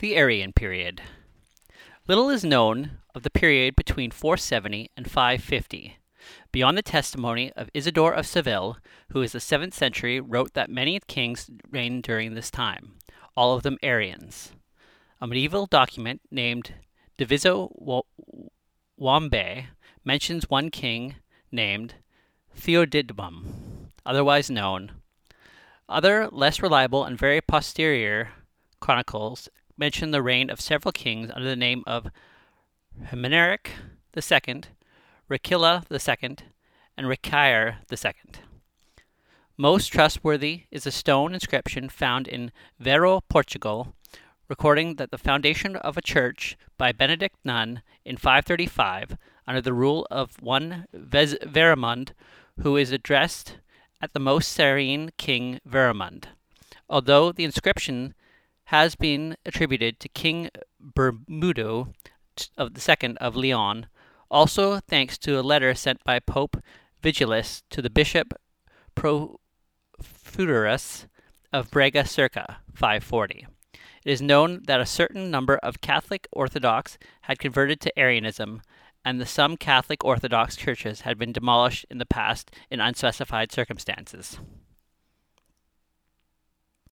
The Arian period. Little is known of the period between 470 and 550, beyond the testimony of Isidore of Seville, who in the seventh century wrote that many kings reigned during this time, all of them Arians. A medieval document named Divisio Wambae mentions one king named Theodemund, otherwise known. Other less reliable and very posterior chronicles mention the reign of several kings under the name of Hermaneric II, Rechila II, and Rechiar II. Most trustworthy is a stone inscription found in Vero, Portugal, recording that the foundation of a church by Benedict nun in 535 under the rule of one Veremund, who is addressed at the most serene King Veremund. Although the inscription has been attributed to King Bermudo of the Second of Leon, also thanks to a letter sent by Pope Vigilius to the Bishop Profuturus of Braga circa 540. It is known that a certain number of Catholic Orthodox had converted to Arianism, and the some Catholic Orthodox churches had been demolished in the past in unspecified circumstances.